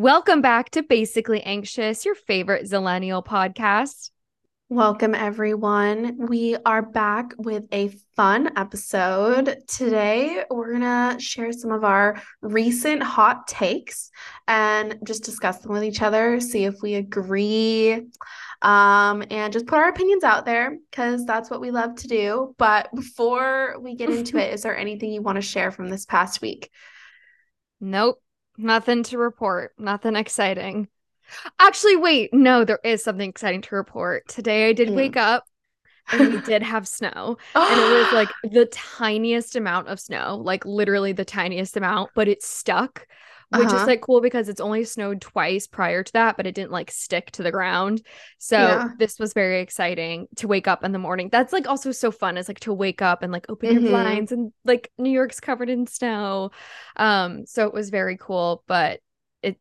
Welcome back to Basically Anxious, your favorite Zillennial podcast. Welcome, everyone. We are back with a fun episode. Today, we're going to share some of our recent hot takes and just discuss them with each other, see if we agree, um, and just put our opinions out there because that's what we love to do. But before we get into it, is there anything you want to share from this past week? Nope. Nothing to report. Nothing exciting. Actually, wait. No, there is something exciting to report. Today I did mm. wake up and we did have snow. and it was like the tiniest amount of snow, like literally the tiniest amount, but it stuck which uh-huh. is like cool because it's only snowed twice prior to that, but it didn't like stick to the ground. So yeah. this was very exciting to wake up in the morning. That's like also so fun is like to wake up and like open mm-hmm. your blinds and like New York's covered in snow. Um, so it was very cool, but it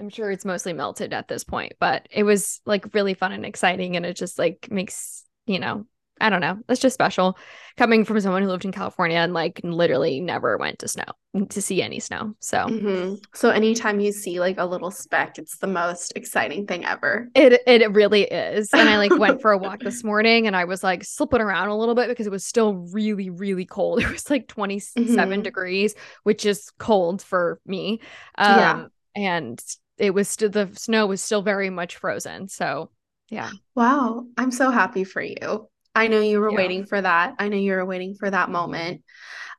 I'm sure it's mostly melted at this point, but it was like really fun and exciting and it just like makes, you know, I don't know. That's just special coming from someone who lived in California and like literally never went to snow to see any snow. So, mm-hmm. so anytime you see like a little speck, it's the most exciting thing ever. It it really is. And I like went for a walk this morning and I was like slipping around a little bit because it was still really really cold. It was like 27 mm-hmm. degrees, which is cold for me. Um, yeah. And it was still the snow was still very much frozen. So, yeah. Wow. I'm so happy for you. I know you were yeah. waiting for that. I know you were waiting for that moment.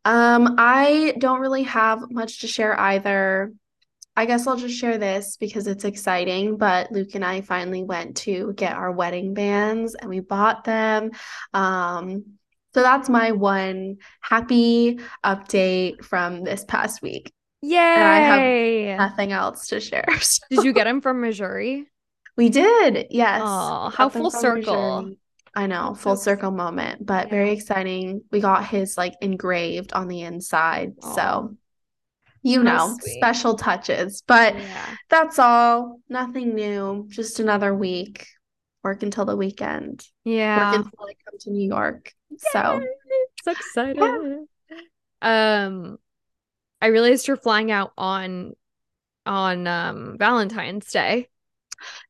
Um, I don't really have much to share either. I guess I'll just share this because it's exciting. But Luke and I finally went to get our wedding bands and we bought them. Um, so that's my one happy update from this past week. Yay! And I have nothing else to share. So. Did you get them from Missouri? We did. Yes. Oh, how full circle. Missoury. I know, full circle moment, but yeah. very exciting. We got his like engraved on the inside. Aww. So, you know, sweet. special touches. But yeah. that's all. Nothing new. Just another week. Work until the weekend. Yeah. Work until I come to New York. Yay! So, so excited. um, I realized you're flying out on on um Valentine's Day.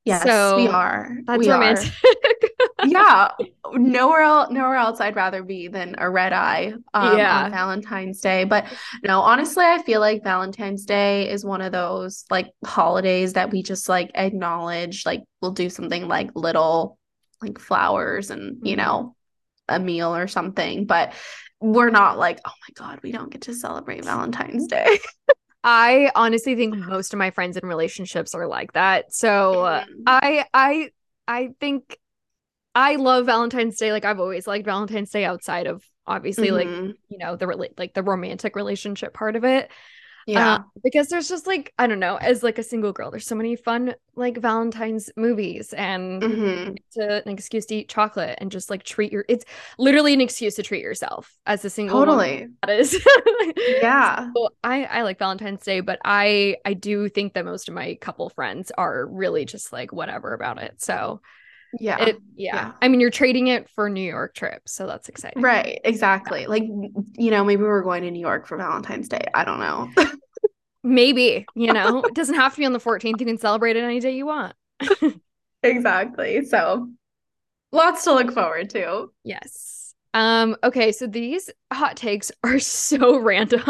Yes, so we are. That's we romantic. yeah, nowhere else, nowhere else I'd rather be than a red eye um, yeah. on Valentine's Day. But no, honestly, I feel like Valentine's Day is one of those like holidays that we just like acknowledge. Like we'll do something like little, like flowers and mm-hmm. you know, a meal or something. But we're not like, oh my god, we don't get to celebrate Valentine's Day. I honestly think most of my friends in relationships are like that. So uh, I I I think I love Valentine's Day. Like I've always liked Valentine's Day outside of obviously mm-hmm. like you know the like the romantic relationship part of it. Yeah. Uh, because there's just like, I don't know, as like a single girl, there's so many fun like Valentine's movies and mm-hmm. to, an excuse to eat chocolate and just like treat your it's literally an excuse to treat yourself as a single totally that is yeah so I I like Valentine's Day but I I do think that most of my couple friends are really just like whatever about it so yeah. It, yeah. yeah. I mean, you're trading it for New York trips. So that's exciting. Right. Exactly. Like, you know, maybe we're going to New York for Valentine's Day. I don't know. maybe, you know, it doesn't have to be on the 14th. You can celebrate it any day you want. exactly. So lots to look forward to. Yes. Um, okay, so these hot takes are so random.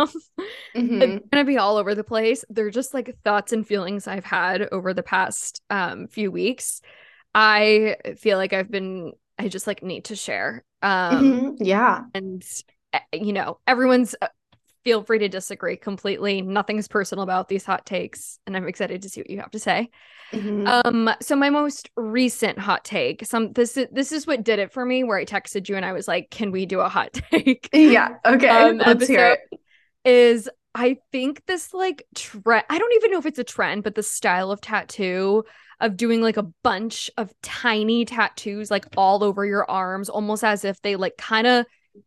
Mm-hmm. It's gonna be all over the place. They're just like thoughts and feelings I've had over the past um few weeks. I feel like I've been I just like need to share. Um mm-hmm. yeah. And eh, you know, everyone's uh, feel free to disagree completely. Nothing's personal about these hot takes and I'm excited to see what you have to say. Mm-hmm. Um so my most recent hot take, some this is this is what did it for me where I texted you and I was like, "Can we do a hot take?" Yeah. Okay. Um, Let's hear it. Is I think this like trend I don't even know if it's a trend, but the style of tattoo of doing like a bunch of tiny tattoos like all over your arms, almost as if they like kind of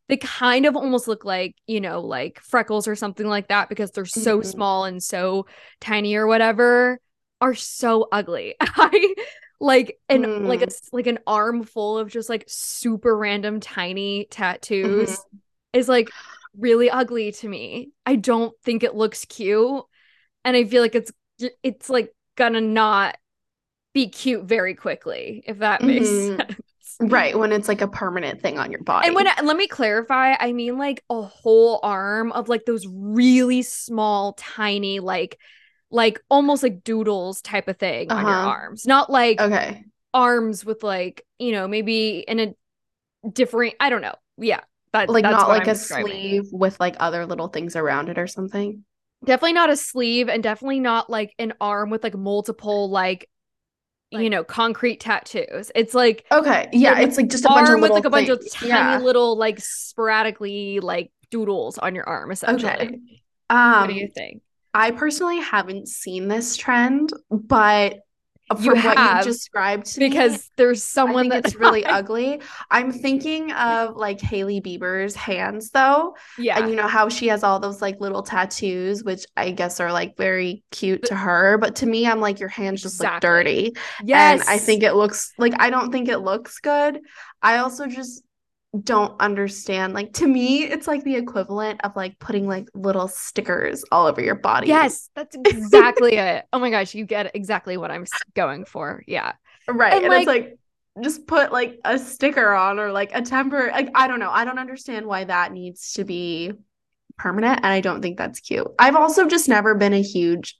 they kind of almost look like, you know, like freckles or something like that because they're so mm-hmm. small and so tiny or whatever are so ugly. I like an mm. like a like an arm full of just like super random tiny tattoos mm-hmm. is like really ugly to me. I don't think it looks cute and I feel like it's it's like gonna not be cute very quickly, if that makes mm-hmm. sense. Right, when it's like a permanent thing on your body. And when I, let me clarify, I mean like a whole arm of like those really small, tiny, like like almost like doodles type of thing uh-huh. on your uh-huh. arms. Not like okay arms with like, you know, maybe in a different I don't know. Yeah. That, like not like I'm a sleeve with like other little things around it or something. Definitely not a sleeve and definitely not like an arm with like multiple like like, you know, concrete tattoos. It's like okay, yeah, it's like just a bunch of with like a bunch things. of tiny yeah. little like sporadically like doodles on your arm. Essentially, okay. Um, what do you think? I personally haven't seen this trend, but you what you described to because me, there's someone that's really ugly. I'm thinking of like Hailey Bieber's hands though. Yeah. And you know how she has all those like little tattoos, which I guess are like very cute to her. But to me, I'm like, your hands just exactly. look dirty. Yes. And I think it looks like I don't think it looks good. I also just don't understand. Like to me, it's like the equivalent of like putting like little stickers all over your body. Yes, that's exactly it. Oh my gosh, you get exactly what I'm going for. Yeah. Right. And, and like, it's like just put like a sticker on or like a temper. Like I don't know. I don't understand why that needs to be permanent and I don't think that's cute. I've also just never been a huge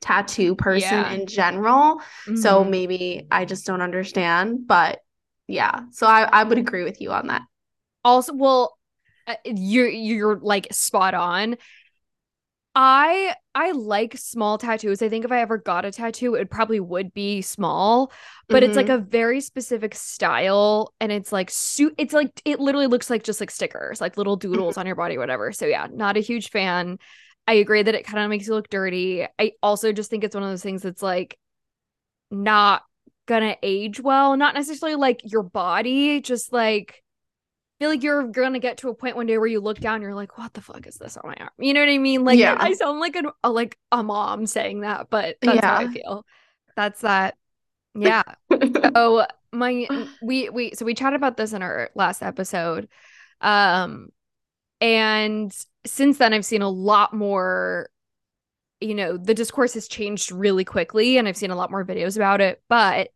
tattoo person yeah. in general. Mm-hmm. So maybe I just don't understand, but yeah so i i would agree with you on that also well uh, you're you're like spot on i i like small tattoos i think if i ever got a tattoo it probably would be small but mm-hmm. it's like mm-hmm. a very specific style and it's like suit it's like it literally looks like just like stickers like little doodles mm-hmm. on your body whatever so yeah not a huge fan i agree that it kind of makes you look dirty i also just think it's one of those things that's like not gonna age well. Not necessarily like your body, just like feel like you're gonna get to a point one day where you look down, you're like, "What the fuck is this on my arm?" You know what I mean? Like, yeah. I sound like a, a like a mom saying that, but that's yeah. how I feel. That's that. Yeah. so my we we so we chatted about this in our last episode, um, and since then I've seen a lot more you know, the discourse has changed really quickly and I've seen a lot more videos about it, but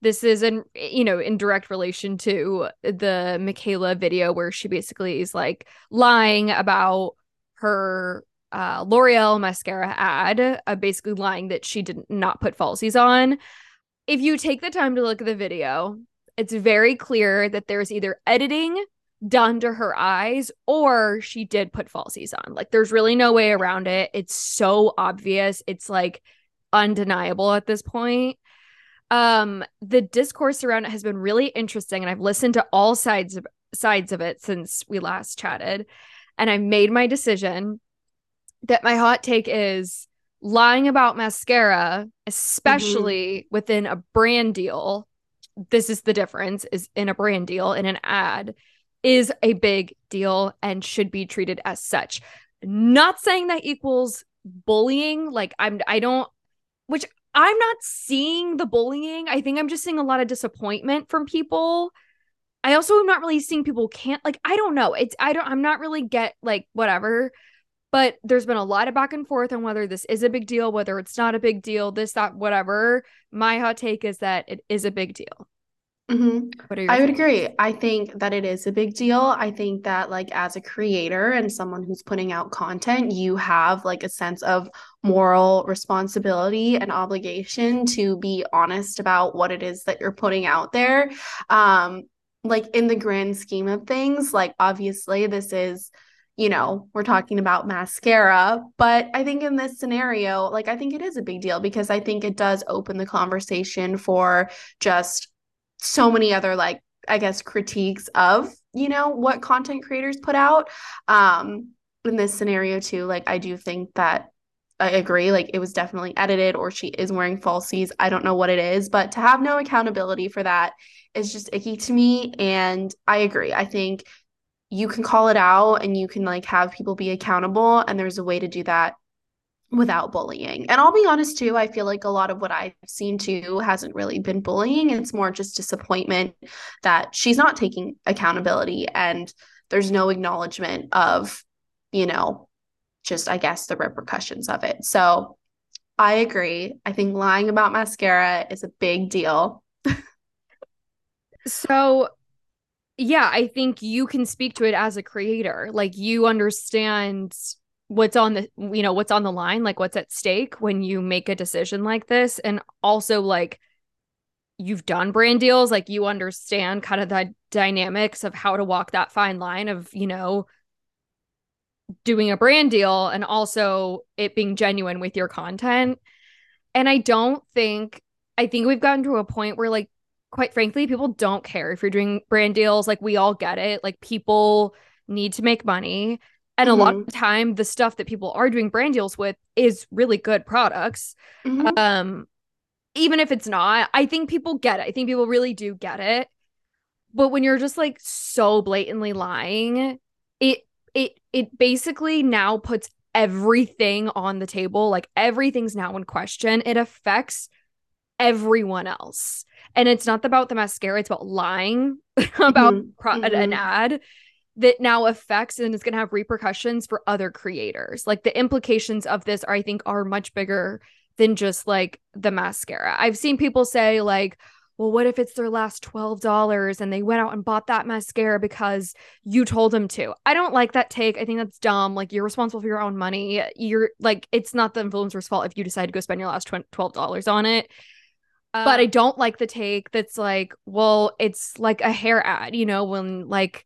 this is in you know in direct relation to the Mikayla video where she basically is like lying about her uh, L'Oreal mascara ad, uh, basically lying that she did not put falsies on. If you take the time to look at the video, it's very clear that there's either editing done to her eyes or she did put falsies on. Like there's really no way around it. It's so obvious. It's like undeniable at this point. Um the discourse around it has been really interesting and I've listened to all sides of sides of it since we last chatted and I've made my decision that my hot take is lying about mascara, especially mm-hmm. within a brand deal. This is the difference is in a brand deal in an ad is a big deal and should be treated as such. Not saying that equals bullying. Like I'm I don't which I'm not seeing the bullying. I think I'm just seeing a lot of disappointment from people. I also am not really seeing people can't like I don't know. It's I don't I'm not really get like whatever. But there's been a lot of back and forth on whether this is a big deal, whether it's not a big deal, this, that, whatever. My hot take is that it is a big deal. Mm-hmm. I would agree. I think that it is a big deal. I think that, like, as a creator and someone who's putting out content, you have like a sense of moral responsibility and obligation to be honest about what it is that you're putting out there. Um, like, in the grand scheme of things, like, obviously, this is you know, we're talking about mascara. But I think in this scenario, like, I think it is a big deal because I think it does open the conversation for just so many other like I guess critiques of, you know, what content creators put out. Um in this scenario too, like I do think that I agree like it was definitely edited or she is wearing falsies. I don't know what it is, but to have no accountability for that is just icky to me and I agree. I think you can call it out and you can like have people be accountable and there's a way to do that without bullying. And I'll be honest too, I feel like a lot of what I've seen too hasn't really been bullying. It's more just disappointment that she's not taking accountability and there's no acknowledgement of, you know, just I guess the repercussions of it. So I agree. I think lying about mascara is a big deal. so, yeah, I think you can speak to it as a creator. Like you understand what's on the you know what's on the line like what's at stake when you make a decision like this and also like you've done brand deals like you understand kind of the dynamics of how to walk that fine line of you know doing a brand deal and also it being genuine with your content. And i don't think i think we've gotten to a point where like quite frankly people don't care if you're doing brand deals like we all get it like people need to make money and mm-hmm. a lot mm-hmm. of the time the stuff that people are doing brand deals with is really good products mm-hmm. um even if it's not i think people get it i think people really do get it but when you're just like so blatantly lying it it it basically now puts everything on the table like everything's now in question it affects everyone else and it's not about the mascara it's about lying about mm-hmm. pro- mm-hmm. an ad that now affects and is going to have repercussions for other creators. Like the implications of this are, I think, are much bigger than just like the mascara. I've seen people say, like, well, what if it's their last $12 and they went out and bought that mascara because you told them to? I don't like that take. I think that's dumb. Like, you're responsible for your own money. You're like, it's not the influencer's fault if you decide to go spend your last $12 on it. Um, but I don't like the take that's like, well, it's like a hair ad, you know, when like,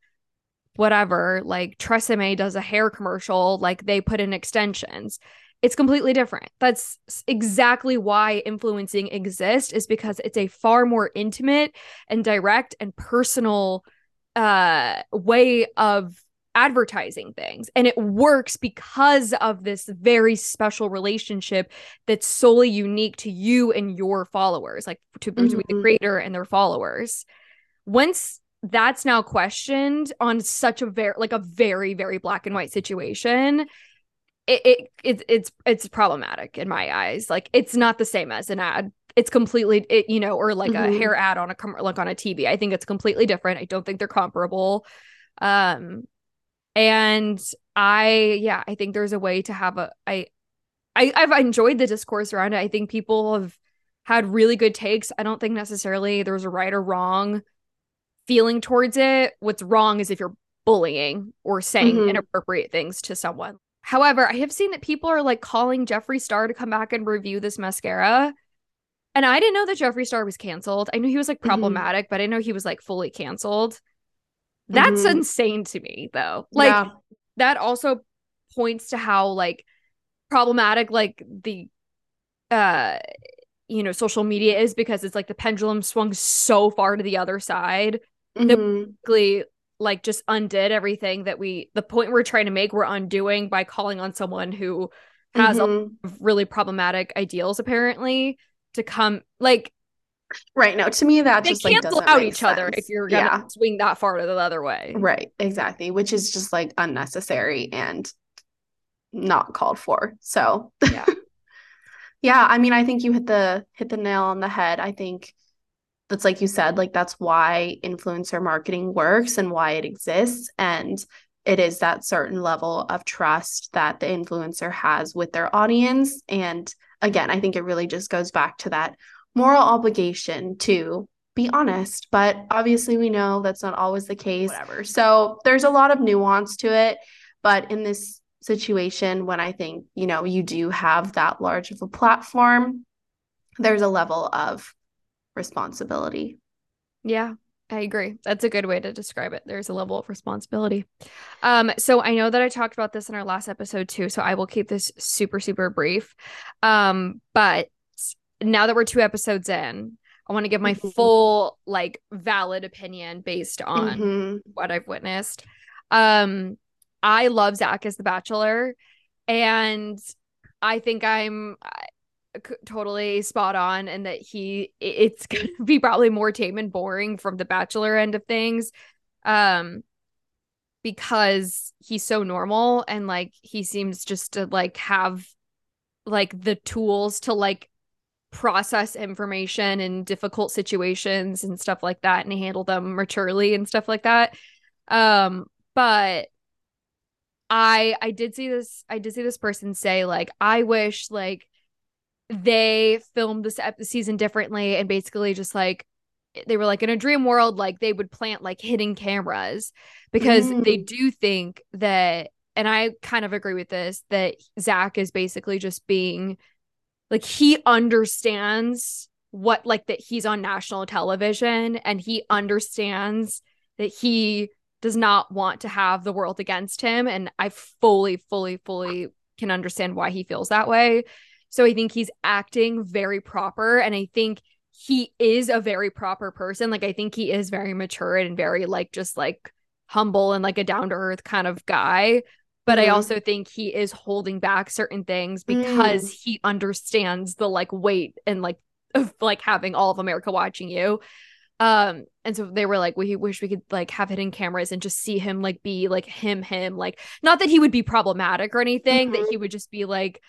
whatever, like Tresemme does a hair commercial, like they put in extensions. It's completely different. That's exactly why influencing exists is because it's a far more intimate and direct and personal uh way of advertising things and it works because of this very special relationship that's solely unique to you and your followers like to mm-hmm. the creator and their followers once that's now questioned on such a very like a very very black and white situation. It, it, it it's it's problematic in my eyes. Like it's not the same as an ad. It's completely it, you know or like mm-hmm. a hair ad on a com- like on a tv i think it's completely different. I don't think they're comparable. Um and i yeah i think there's a way to have a i i i've enjoyed the discourse around it. I think people have had really good takes. I don't think necessarily there's a right or wrong feeling towards it. What's wrong is if you're bullying or saying mm-hmm. inappropriate things to someone. However, I have seen that people are like calling Jeffree Star to come back and review this mascara. And I didn't know that Jeffree Star was canceled. I knew he was like mm-hmm. problematic, mm-hmm. but I know he was like fully canceled. That's mm-hmm. insane to me though. Like yeah. that also points to how like problematic like the uh you know social media is because it's like the pendulum swung so far to the other side mm-hmm. basically like just undid everything that we the point we're trying to make we're undoing by calling on someone who has mm-hmm. really problematic ideals apparently to come like right now to me that just like cancel out each sense. other if you're gonna yeah. swing that far to the other way right exactly which is just like unnecessary and not called for so yeah yeah i mean i think you hit the hit the nail on the head i think that's like you said, like that's why influencer marketing works and why it exists. And it is that certain level of trust that the influencer has with their audience. And again, I think it really just goes back to that moral obligation to be honest. But obviously, we know that's not always the case. Whatever. So there's a lot of nuance to it. But in this situation, when I think, you know, you do have that large of a platform, there's a level of responsibility. Yeah, I agree. That's a good way to describe it. There's a level of responsibility. Um, so I know that I talked about this in our last episode too, so I will keep this super, super brief. Um, but now that we're two episodes in, I want to give my mm-hmm. full, like, valid opinion based on mm-hmm. what I've witnessed. Um, I love Zach as the Bachelor, and I think I'm totally spot on and that he it's going to be probably more tame and boring from the bachelor end of things um because he's so normal and like he seems just to like have like the tools to like process information in difficult situations and stuff like that and handle them maturely and stuff like that. Um but i i did see this i did see this person say like i wish like they filmed this ep- season differently and basically just like they were like in a dream world like they would plant like hidden cameras because mm. they do think that and I kind of agree with this that Zach is basically just being like he understands what like that he's on national television and he understands that he does not want to have the world against him and I fully fully fully can understand why he feels that way. So I think he's acting very proper and I think he is a very proper person. Like I think he is very mature and very like just like humble and like a down to earth kind of guy. But mm-hmm. I also think he is holding back certain things because mm. he understands the like weight and like of like having all of America watching you. Um, and so they were like, we wish we could like have hidden cameras and just see him like be like him, him, like not that he would be problematic or anything, mm-hmm. that he would just be like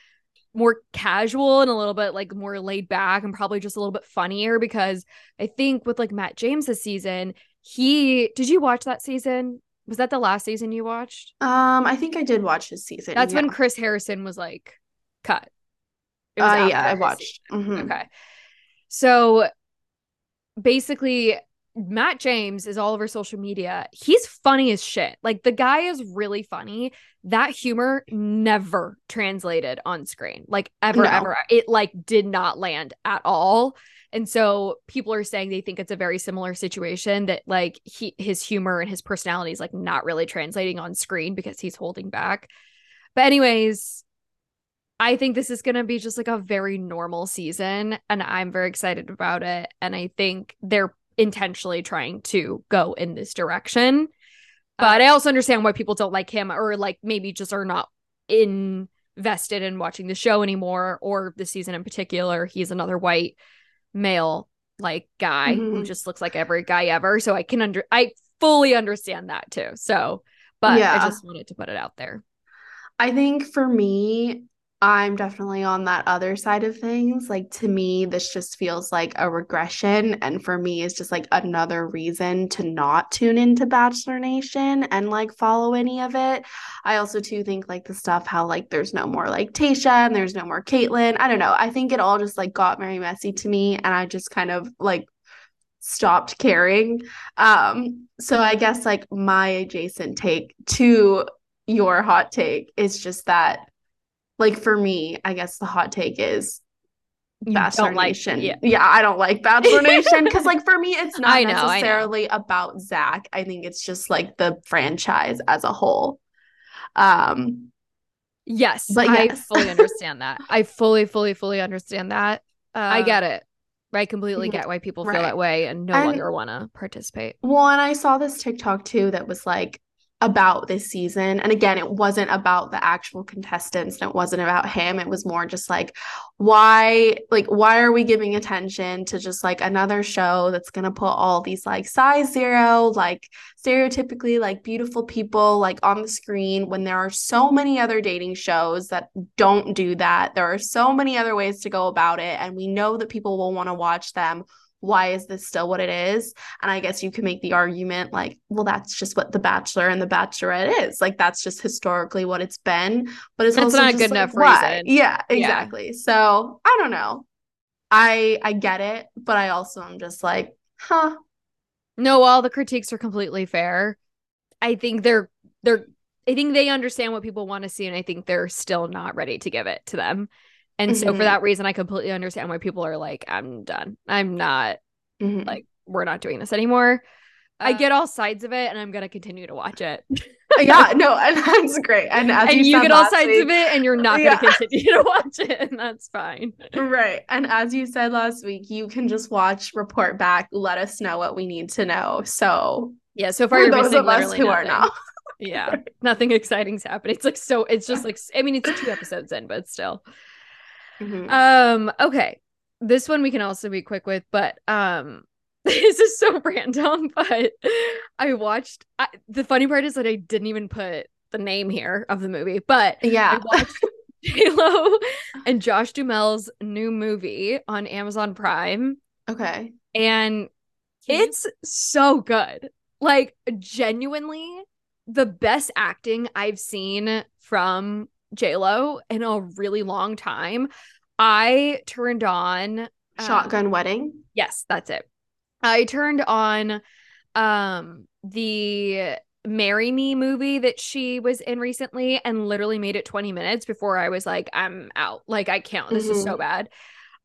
more casual and a little bit like more laid back and probably just a little bit funnier because I think with like Matt James this season, he did you watch that season? Was that the last season you watched? Um, I think I did watch his season. That's yeah. when Chris Harrison was like cut. Uh, yeah, I watched. Mm-hmm. Okay. So basically Matt James is all over social media. He's funny as shit. Like the guy is really funny. That humor never translated on screen. Like ever, no. ever. It like did not land at all. And so people are saying they think it's a very similar situation that like he his humor and his personality is like not really translating on screen because he's holding back. But anyways, I think this is going to be just like a very normal season and I'm very excited about it and I think they're intentionally trying to go in this direction. But I also understand why people don't like him or like maybe just are not invested in watching the show anymore or the season in particular. He's another white male like guy mm-hmm. who just looks like every guy ever. So I can under I fully understand that too. So, but yeah. I just wanted to put it out there. I think for me, I'm definitely on that other side of things. Like to me, this just feels like a regression. And for me, it's just like another reason to not tune into Bachelor Nation and like follow any of it. I also too think like the stuff how like there's no more like Tayshia and there's no more Kaitlyn. I don't know. I think it all just like got very messy to me. And I just kind of like stopped caring. Um, so I guess like my adjacent take to your hot take is just that like for me, I guess the hot take is Bachelor Nation. Like, yeah. yeah, I don't like Bachelor Nation because, like, for me, it's not know, necessarily about Zach. I think it's just like the franchise as a whole. Um, yes, but yes. I fully understand that. I fully, fully, fully understand that. Uh, I get it. I completely get why people feel that way and no and, longer want to participate. Well, and I saw this TikTok too that was like, about this season. And again, it wasn't about the actual contestants and it wasn't about him. It was more just like, why, like, why are we giving attention to just like another show that's going to put all these like size zero, like stereotypically like beautiful people like on the screen when there are so many other dating shows that don't do that? There are so many other ways to go about it. And we know that people will want to watch them why is this still what it is? And I guess you can make the argument like, well, that's just what The Bachelor and The Bachelorette is. Like that's just historically what it's been. But it's also not a good like, enough reason. Yeah, exactly. Yeah. So I don't know. I I get it, but I also am just like, huh. No, all the critiques are completely fair. I think they're they're I think they understand what people want to see, and I think they're still not ready to give it to them. And mm-hmm. so for mm-hmm. that reason, I completely understand why people are like, I'm done. I'm not mm-hmm. like, we're not doing this anymore. Uh, I get all sides of it and I'm going to continue to watch it. yeah, no, and that's great. And as and you, get all sides week, of it and you're not going to continue to watch it. And that's fine. Right. And as you said last week, you can just watch, report back, let us know what we need to know. So, yeah, so far you're those of us who nothing. are now. yeah, nothing exciting's happening. It's like so, it's just like, I mean, it's two episodes in, but still. Mm-hmm. Um, okay. This one we can also be quick with, but um this is so random, but I watched I, the funny part is that I didn't even put the name here of the movie, but yeah. I watched J-Lo and Josh Duhamel's new movie on Amazon Prime. Okay. And it's so good. Like genuinely the best acting I've seen from J Lo in a really long time. I turned on um, Shotgun Wedding. Yes, that's it. I turned on um the Marry Me movie that she was in recently and literally made it 20 minutes before I was like, I'm out. Like, I can't. This mm-hmm. is so mm-hmm. bad.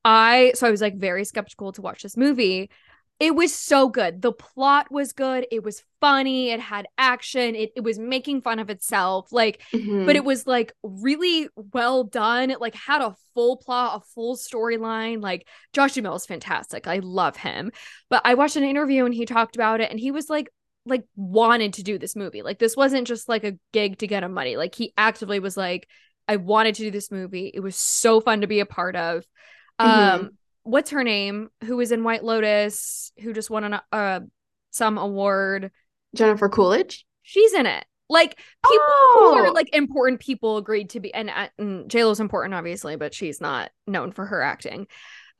I, so I was like very skeptical to watch this movie. It was so good. The plot was good. It was funny. It had action. It, it was making fun of itself. Like, mm-hmm. but it was like really well done. It like had a full plot, a full storyline. Like Josh Duhamel is fantastic. I love him. But I watched an interview and he talked about it and he was like, like wanted to do this movie. Like this wasn't just like a gig to get him money. Like he actively was like, I wanted to do this movie. It was so fun to be a part of. Mm-hmm. Um, what's her name? Who was in White Lotus? Who just won an uh some award? Jennifer Coolidge. She's in it. Like people oh. who are oh! like important people agreed to be, and, and J Lo's important, obviously, but she's not known for her acting.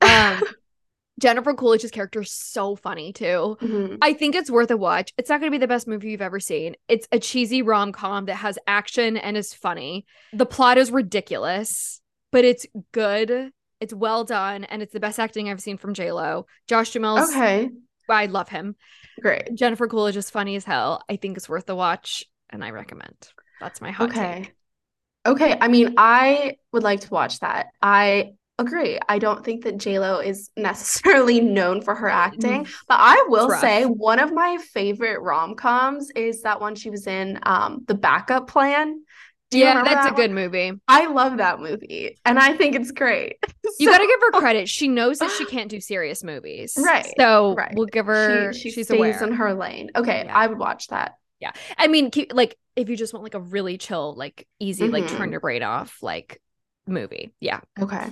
Um, Jennifer Coolidge's character is so funny too. Mm-hmm. I think it's worth a watch. It's not going to be the best movie you've ever seen. It's a cheesy rom com that has action and is funny. The plot is ridiculous, but it's good. It's well done, and it's the best acting I've seen from J Lo. Josh Duhamel's okay. I love him. Great. Jennifer Coolidge is funny as hell. I think it's worth the watch, and I recommend. That's my hot okay. take. Okay. I mean, I would like to watch that. I agree. I don't think that JLo is necessarily known for her acting, mm-hmm. but I will say one of my favorite rom-coms is that one she was in um The Backup Plan. Yeah, that's that a good movie. I love that movie and I think it's great. You got to give her credit. She knows that she can't do serious movies. Right. So right. we'll give her she, she she's stays aware. in her lane. Okay, yeah. I would watch that. Yeah. I mean, like if you just want like a really chill, like easy, mm-hmm. like turn your brain off, like movie. Yeah. Okay.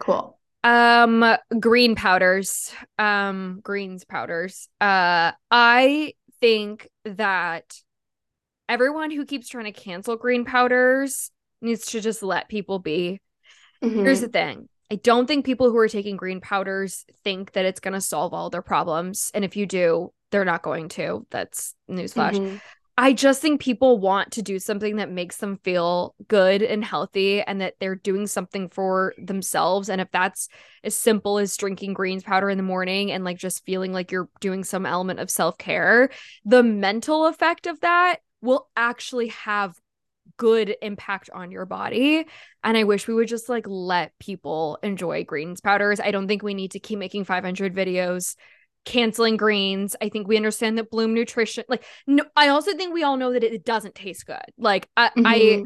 Cool. Um, green powders. Um, greens powders. Uh, I think that everyone who keeps trying to cancel green powders needs to just let people be. Mm-hmm. Here's the thing. I don't think people who are taking green powders think that it's going to solve all their problems. And if you do, they're not going to. That's newsflash. Mm-hmm. I just think people want to do something that makes them feel good and healthy and that they're doing something for themselves. And if that's as simple as drinking greens powder in the morning and like just feeling like you're doing some element of self care, the mental effect of that will actually have good impact on your body. And I wish we would just like let people enjoy greens powders. I don't think we need to keep making 500 videos canceling greens. I think we understand that Bloom Nutrition, like, no, I also think we all know that it, doesn't taste good. Like, I, mm-hmm. I,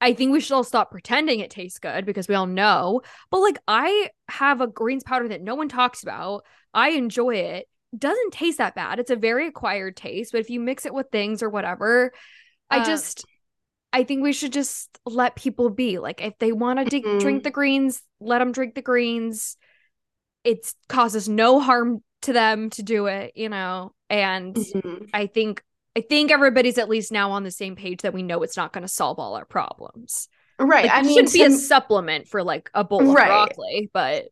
I think we should all stop pretending it tastes good because we all know. But like, I have a greens powder that no one talks about. I enjoy it. Doesn't taste that bad. It's a very acquired taste, but if you mix it with things or whatever, uh, I just. I think we should just let people be. Like, if they want to mm-hmm. drink the greens, let them drink the greens. It causes no harm to them to do it, you know. And mm-hmm. I think I think everybody's at least now on the same page that we know it's not going to solve all our problems. Right. Like, I mean, it should be a supplement for like a bowl of right. broccoli, but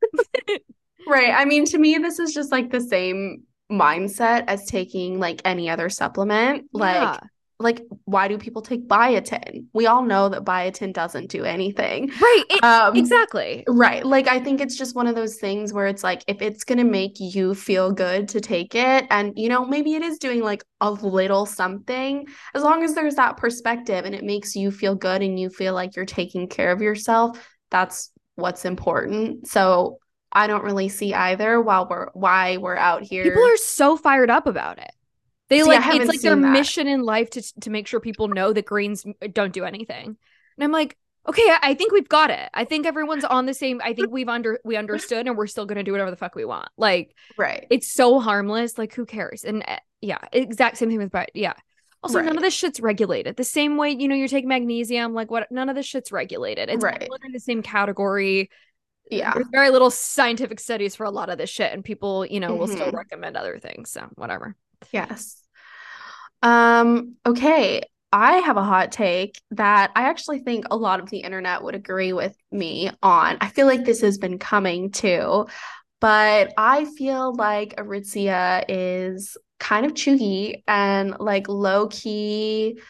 right. I mean, to me, this is just like the same mindset as taking like any other supplement. Yeah. Like like why do people take biotin we all know that biotin doesn't do anything right it, um, exactly right like i think it's just one of those things where it's like if it's going to make you feel good to take it and you know maybe it is doing like a little something as long as there's that perspective and it makes you feel good and you feel like you're taking care of yourself that's what's important so i don't really see either while we're why we're out here people are so fired up about it they See, like it's like their that. mission in life to to make sure people know that greens don't do anything. And I'm like, okay, I think we've got it. I think everyone's on the same. I think we've under we understood, and we're still gonna do whatever the fuck we want. Like, right? It's so harmless. Like, who cares? And uh, yeah, exact same thing with but yeah. Also, right. none of this shit's regulated. The same way, you know, you're taking magnesium, like what none of this shit's regulated. It's right. in the same category. Yeah. There's very little scientific studies for a lot of this shit, and people, you know, mm-hmm. will still mm-hmm. recommend other things. So whatever. Yes. Um, okay. I have a hot take that I actually think a lot of the internet would agree with me on. I feel like this has been coming too, but I feel like Aritzia is kind of chuggy and like low key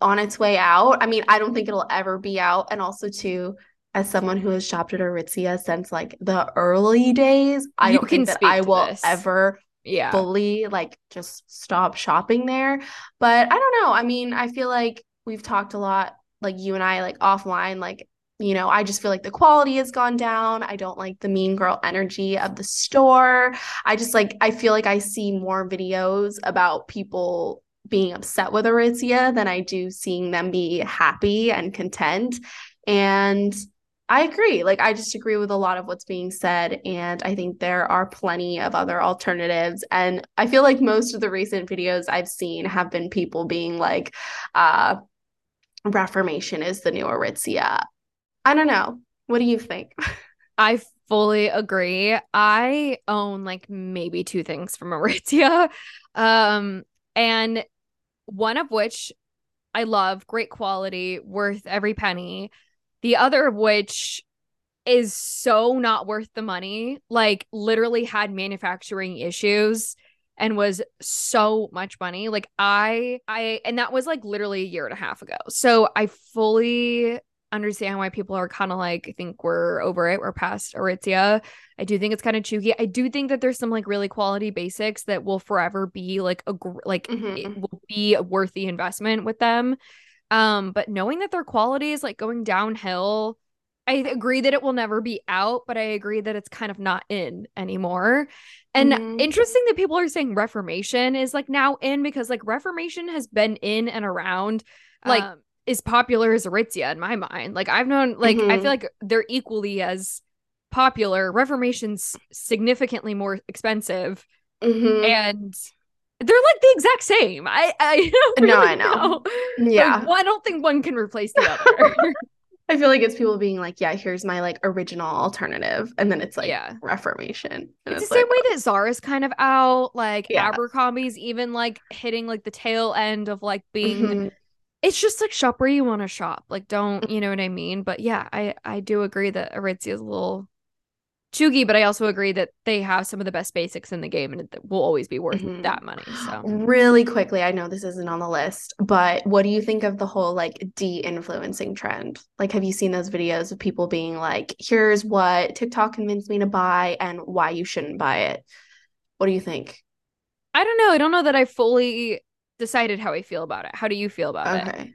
on its way out. I mean, I don't think it'll ever be out. And also, too, as someone who has shopped at Aritzia since like the early days, I you don't think that I will this. ever yeah. fully like just stop shopping there. But I don't know. I mean, I feel like we've talked a lot, like you and I, like offline, like you know, I just feel like the quality has gone down. I don't like the mean girl energy of the store. I just like, I feel like I see more videos about people being upset with Aritzia than I do seeing them be happy and content. And I agree. Like, I just agree with a lot of what's being said. And I think there are plenty of other alternatives. And I feel like most of the recent videos I've seen have been people being like, uh, Reformation is the new Aritzia. I don't know. What do you think? I fully agree. I own like maybe two things from Aritzia. Um, and one of which I love, great quality, worth every penny. The other of which is so not worth the money, like literally had manufacturing issues and was so much money. Like I I and that was like literally a year and a half ago. So I fully understand why people are kind of like I think we're over it. We're past Aritzia. I do think it's kind of chooky. I do think that there's some like really quality basics that will forever be like a like mm-hmm. it will be a worthy investment with them. Um, but knowing that their quality is like going downhill, I agree that it will never be out, but I agree that it's kind of not in anymore. And mm-hmm. interesting that people are saying Reformation is like now in because like Reformation has been in and around like um, is popular as Aritzia in my mind. Like I've known like mm-hmm. I feel like they're equally as popular. Reformation's significantly more expensive. Mm-hmm. And they're like the exact same. I I really no, I know. know. Yeah, like, well, I don't think one can replace the other. I feel like it's people being like, yeah, here's my like original alternative, and then it's like yeah. Reformation. And it's, it's the like, same way that Zara's kind of out, like yeah. Abercrombie's even like hitting like the tail end of like being. Mm-hmm. It's just like shop where you want to shop. Like, don't you know what I mean? But yeah, I I do agree that Aritzia is a little chuggy, but I also agree that they have some of the best basics in the game and it will always be worth mm-hmm. that money. So, really quickly, I know this isn't on the list, but what do you think of the whole like de influencing trend? Like, have you seen those videos of people being like, here's what TikTok convinced me to buy and why you shouldn't buy it? What do you think? I don't know. I don't know that I fully decided how I feel about it. How do you feel about okay. it? Okay.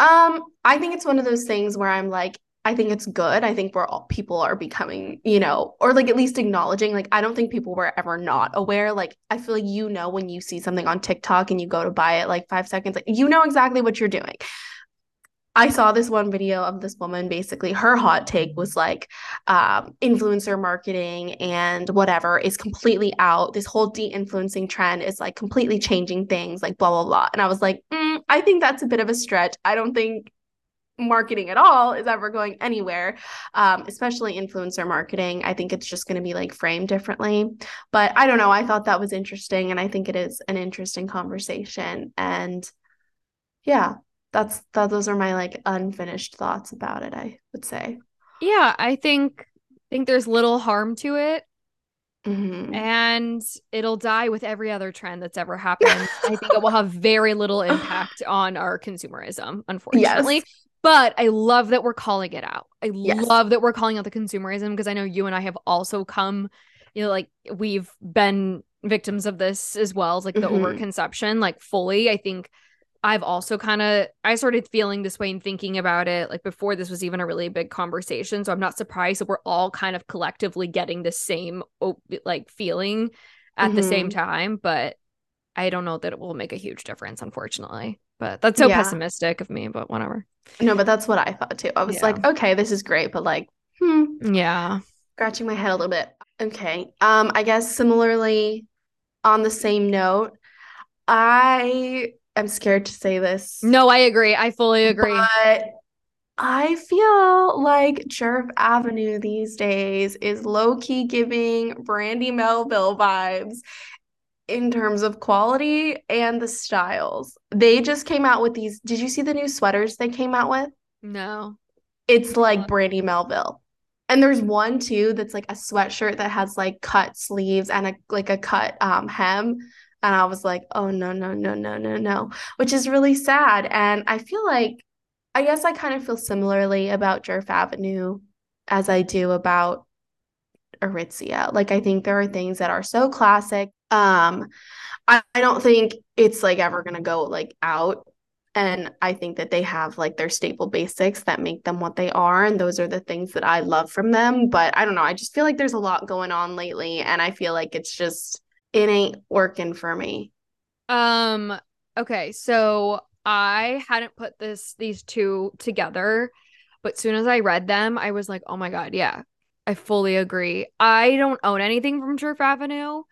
Um, I think it's one of those things where I'm like, I think it's good. I think we're all people are becoming, you know, or like at least acknowledging. Like, I don't think people were ever not aware. Like, I feel like you know when you see something on TikTok and you go to buy it like five seconds, like you know exactly what you're doing. I saw this one video of this woman basically her hot take was like um, influencer marketing and whatever is completely out. This whole de-influencing trend is like completely changing things, like blah blah blah. And I was like, mm, I think that's a bit of a stretch. I don't think marketing at all is ever going anywhere, um, especially influencer marketing. I think it's just going to be like framed differently. But I don't know. I thought that was interesting. And I think it is an interesting conversation. And yeah, that's that those are my like unfinished thoughts about it, I would say. Yeah, I think I think there's little harm to it. Mm-hmm. And it'll die with every other trend that's ever happened. I think it will have very little impact on our consumerism, unfortunately. Yes. But I love that we're calling it out. I yes. love that we're calling out the consumerism because I know you and I have also come, you know, like we've been victims of this as well as like the mm-hmm. overconsumption, like fully. I think I've also kind of I started feeling this way and thinking about it like before this was even a really big conversation. So I'm not surprised that we're all kind of collectively getting the same like feeling at mm-hmm. the same mm-hmm. time. But I don't know that it will make a huge difference, unfortunately. But that's so yeah. pessimistic of me, but whatever. No, but that's what I thought too. I was yeah. like, okay, this is great, but like, hmm. Yeah. Scratching my head a little bit. Okay. Um, I guess similarly on the same note, I am scared to say this. No, I agree. I fully agree. But I feel like Djerf Avenue these days is low key giving Brandy Melville vibes in terms of quality and the styles. They just came out with these. Did you see the new sweaters they came out with? No. It's like Brandy Melville. And there's one too that's like a sweatshirt that has like cut sleeves and a like a cut um hem. And I was like, oh no, no, no, no, no, no, which is really sad. And I feel like I guess I kind of feel similarly about Djerf Avenue as I do about Aritzia. Like I think there are things that are so classic. Um I, I don't think it's like ever gonna go like out. And I think that they have like their staple basics that make them what they are. And those are the things that I love from them. But I don't know. I just feel like there's a lot going on lately. And I feel like it's just, it ain't working for me. Um, okay. So I hadn't put this, these two together. But soon as I read them, I was like, oh my God, yeah, I fully agree. I don't own anything from Djerf Avenue.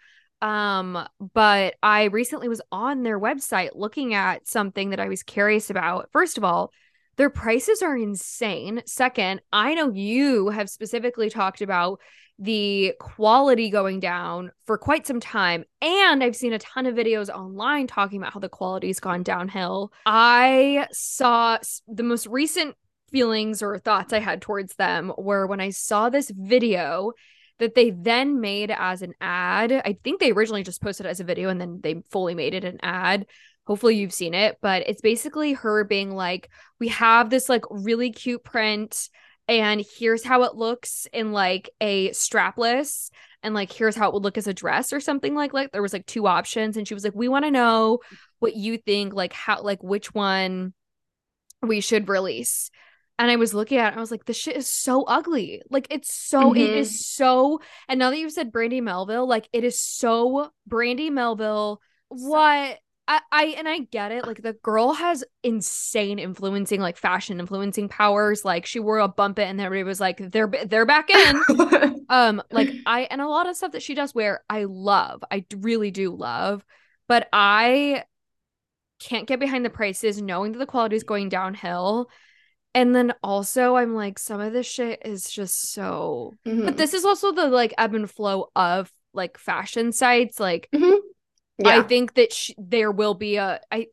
Um, but I recently was on their website looking at something that I was curious about. First of all, their prices are insane. Second, I know you have specifically talked about the quality going down for quite some time. And I've seen a ton of videos online talking about how the quality's gone downhill. I saw the most recent feelings or thoughts I had towards them were when I saw this video that they then made as an ad. I think they originally just posted as a video and then they fully made it an ad. Hopefully you've seen it, but it's basically her being like, we have this like really cute print and here's how it looks in like a strapless and like here's how it would look as a dress or something like like there was like two options and she was like we want to know what you think like how like which one we should release and I was looking at it, I was like, this shit is so ugly. Like it's so mm-hmm. it is so and now that you've said Brandy Melville, like it is so Brandy Melville. What I, I and I get it. Like the girl has insane influencing, like fashion influencing powers. Like she wore a bump it, and everybody was like, "They're they're back in." um, like I and a lot of stuff that she does wear, I love. I really do love, but I can't get behind the prices, knowing that the quality is going downhill. And then also, I'm like, some of this shit is just so. Mm-hmm. But this is also the like ebb and flow of like fashion sites. Like, mm-hmm. yeah. I think that sh- there will be a. I,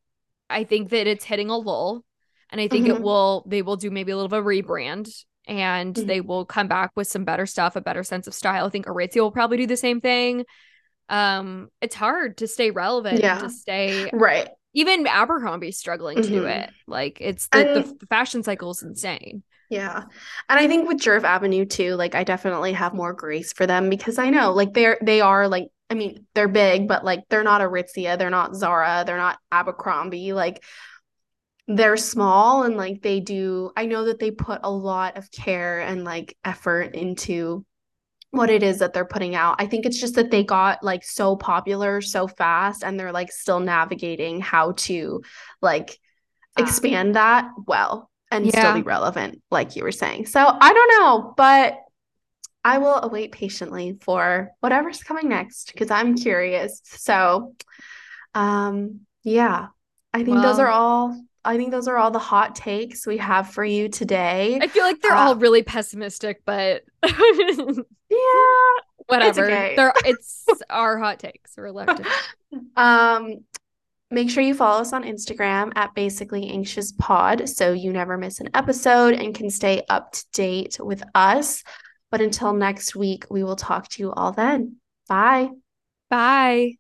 I think that it's hitting a lull, and I think mm-hmm. it will. They will do maybe a little bit of a rebrand, and mm-hmm. they will come back with some better stuff, a better sense of style. I think Aritzia will probably do the same thing. Um, it's hard to stay relevant, yeah. to stay right even Abercrombie's struggling to mm-hmm. do it. Like it's the, and, the, the fashion cycle is insane. Yeah. And I think with Djerf Avenue too, like I definitely have more grace for them because I know like they're they are like I mean, they're big, but like they're not Aritzia, they're not Zara, they're not Abercrombie. Like they're small and like they do I know that they put a lot of care and like effort into what it is that they're putting out. I think it's just that they got like so popular so fast and they're like still navigating how to like ah. expand that well and yeah. still be relevant like you were saying. So I don't know, but I will await patiently for whatever's coming next because I'm curious. So um yeah, I think well, those are all I think those are all the hot takes we have for you today. I feel like they're uh, all really pessimistic, but yeah, whatever. It's okay. They're it's our hot takes. We're left. um, make sure you follow us on Instagram at basically anxious pod so you never miss an episode and can stay up to date with us. But until next week, we will talk to you all then. Bye. Bye.